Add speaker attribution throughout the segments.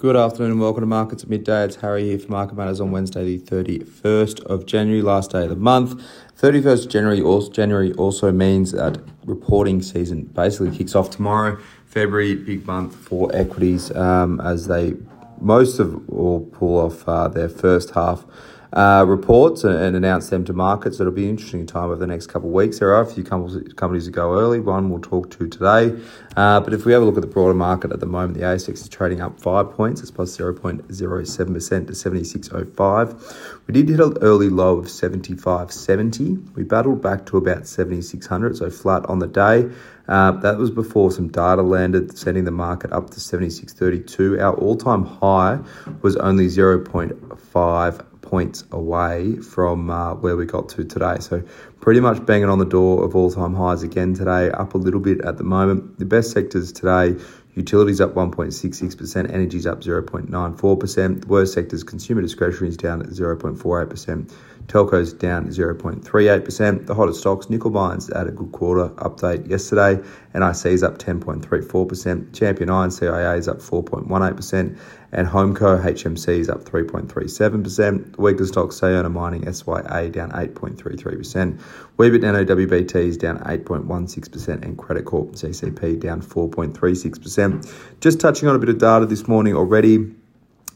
Speaker 1: Good afternoon and welcome to Markets at Midday. It's Harry here for Market Matters on Wednesday, the 31st of January, last day of the month. 31st of January also, January also means that reporting season basically kicks off tomorrow. February, big month for equities um, as they most of all pull off uh, their first half uh, reports and, announce them to market. So it'll be an interesting time over the next couple of weeks. There are a few companies that go early. One we'll talk to today. Uh, but if we have a look at the broader market at the moment, the ASX is trading up five points. It's plus 0.07% to 76.05. We did hit an early low of 75.70. We battled back to about 7600, so flat on the day. Uh, that was before some data landed, sending the market up to 76.32. Our all time high was only 0.5 points away from uh, where we got to today. So, pretty much banging on the door of all time highs again today, up a little bit at the moment. The best sectors today utilities up 1.66%, energy's up 0.94%. The worst sectors, consumer discretionary is down at 0.48%. Telco's down 0.38%. The hottest stocks, nickel mines had a good quarter update yesterday. NIC is up 10.34%. Champion Iron CIA is up 4.18%. And Homeco HMC is up 3.37%. The weaker stocks, Sayona Mining SYA down 8.33%. Weebit Nano WBT is down 8.16%. And Credit Corp CCP down 4.36%. Just touching on a bit of data this morning already.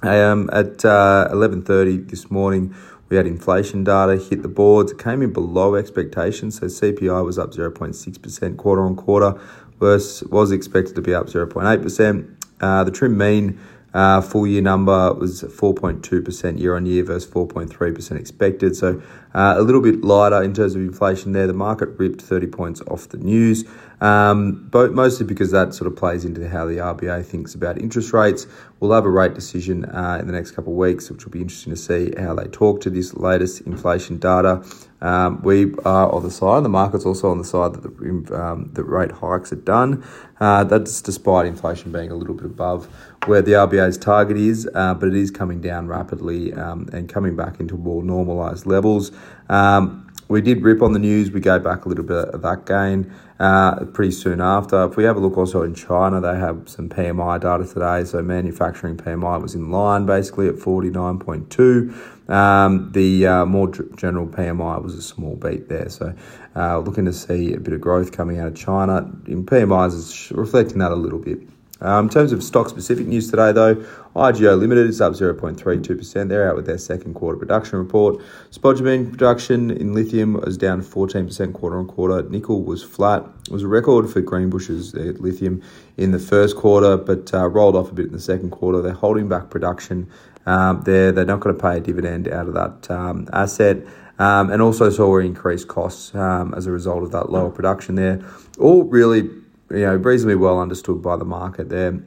Speaker 1: Um, at uh, 11.30 this morning, we had inflation data hit the boards. It came in below expectations. So CPI was up 0.6% quarter on quarter, versus was expected to be up 0.8%. Uh, the trim mean uh, full year number was 4.2% year on year versus 4.3% expected. So uh, a little bit lighter in terms of inflation there. The market ripped 30 points off the news, um, but mostly because that sort of plays into how the RBA thinks about interest rates. We'll have a rate decision uh, in the next couple of weeks, which will be interesting to see how they talk to this latest inflation data. Um, we are on the side, the market's also on the side that the, um, the rate hikes are done. Uh, that's despite inflation being a little bit above where the RBA's target is, uh, but it is coming down rapidly um, and coming back into more normalised levels. Um, we did rip on the news. We go back a little bit of that gain uh, pretty soon after. If we have a look also in China, they have some PMI data today. So manufacturing PMI was in line basically at 49.2. Um, the uh, more general PMI was a small beat there. So uh, looking to see a bit of growth coming out of China. In PMIs is reflecting that a little bit. Um, in terms of stock specific news today, though, IGO Limited is up 0.32%. They're out with their second quarter production report. Spodumene production in lithium was down 14% quarter on quarter. Nickel was flat. It was a record for Greenbushes lithium in the first quarter, but uh, rolled off a bit in the second quarter. They're holding back production um, there. They're not going to pay a dividend out of that um, asset. Um, and also saw increased costs um, as a result of that lower production there. All really you know, reasonably well understood by the market there.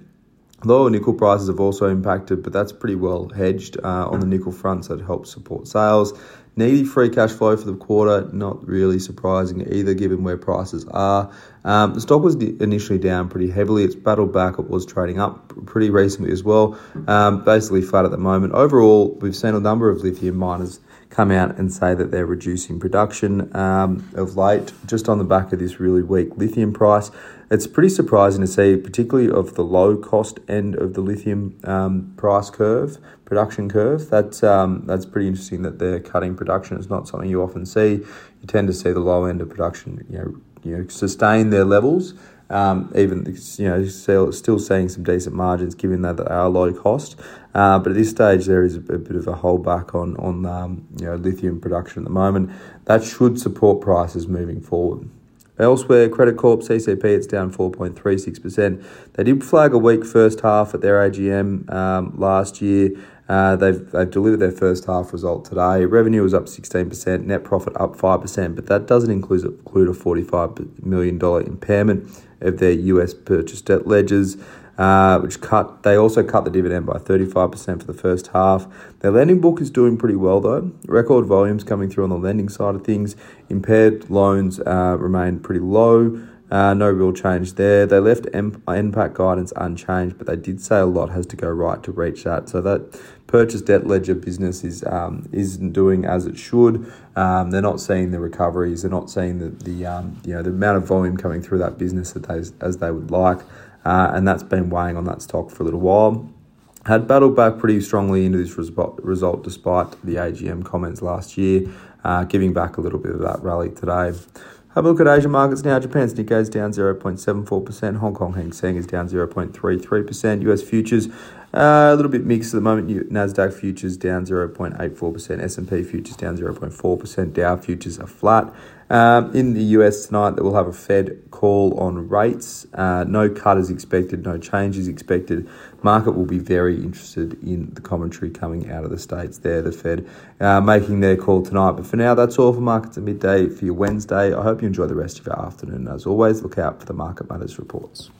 Speaker 1: Lower nickel prices have also impacted, but that's pretty well hedged uh, on the nickel front, so it helps support sales. Needy free cash flow for the quarter, not really surprising either, given where prices are. Um, the stock was initially down pretty heavily. It's battled back. It was trading up pretty recently as well. Um, basically flat at the moment. Overall, we've seen a number of lithium miners come out and say that they're reducing production um, of late, just on the back of this really weak lithium price. It's pretty surprising to see, particularly of the low cost end of the lithium um, price curve, production curve. That's um, that's pretty interesting that they're cutting production. It's not something you often see. You tend to see the low end of production, you know, you know, sustain their levels. Um, even you know still, still seeing some decent margins given that they are low cost. Uh, but at this stage, there is a, a bit of a holdback on on um, you know lithium production at the moment. That should support prices moving forward. Elsewhere, Credit Corp CCP it's down 4.36%. They did flag a weak first half at their AGM um, last year. Uh, they've, they've delivered their first half result today. Revenue was up 16%, net profit up 5%, but that doesn't include, include a $45 million impairment of their US purchase debt ledgers uh, which cut. They also cut the dividend by 35% for the first half. Their lending book is doing pretty well though. Record volumes coming through on the lending side of things. Impaired loans uh, remain pretty low. Uh, no real change there. They left NPAT guidance unchanged, but they did say a lot has to go right to reach that. So that purchase debt ledger business is um, isn't doing as it should. Um, they're not seeing the recoveries. They're not seeing the the um, you know the amount of volume coming through that business that they, as they would like uh, and that's been weighing on that stock for a little while. had battled back pretty strongly into this result despite the AGM comments last year, uh, giving back a little bit of that rally today. Have a look at Asian markets now. Japan's Nikkei is down 0.74%. Hong Kong Hang Seng is down 0.33%. US futures uh, a little bit mixed at the moment. Nasdaq futures down 0.84%. S&P futures down 0.4%. Dow futures are flat. Um, in the US tonight, we'll have a Fed call on rates. Uh, no cut is expected, no change is expected. Market will be very interested in the commentary coming out of the States there, the Fed uh, making their call tonight. But for now, that's all for markets at midday for your Wednesday. I hope you enjoy the rest of your afternoon. As always, look out for the Market Matters reports.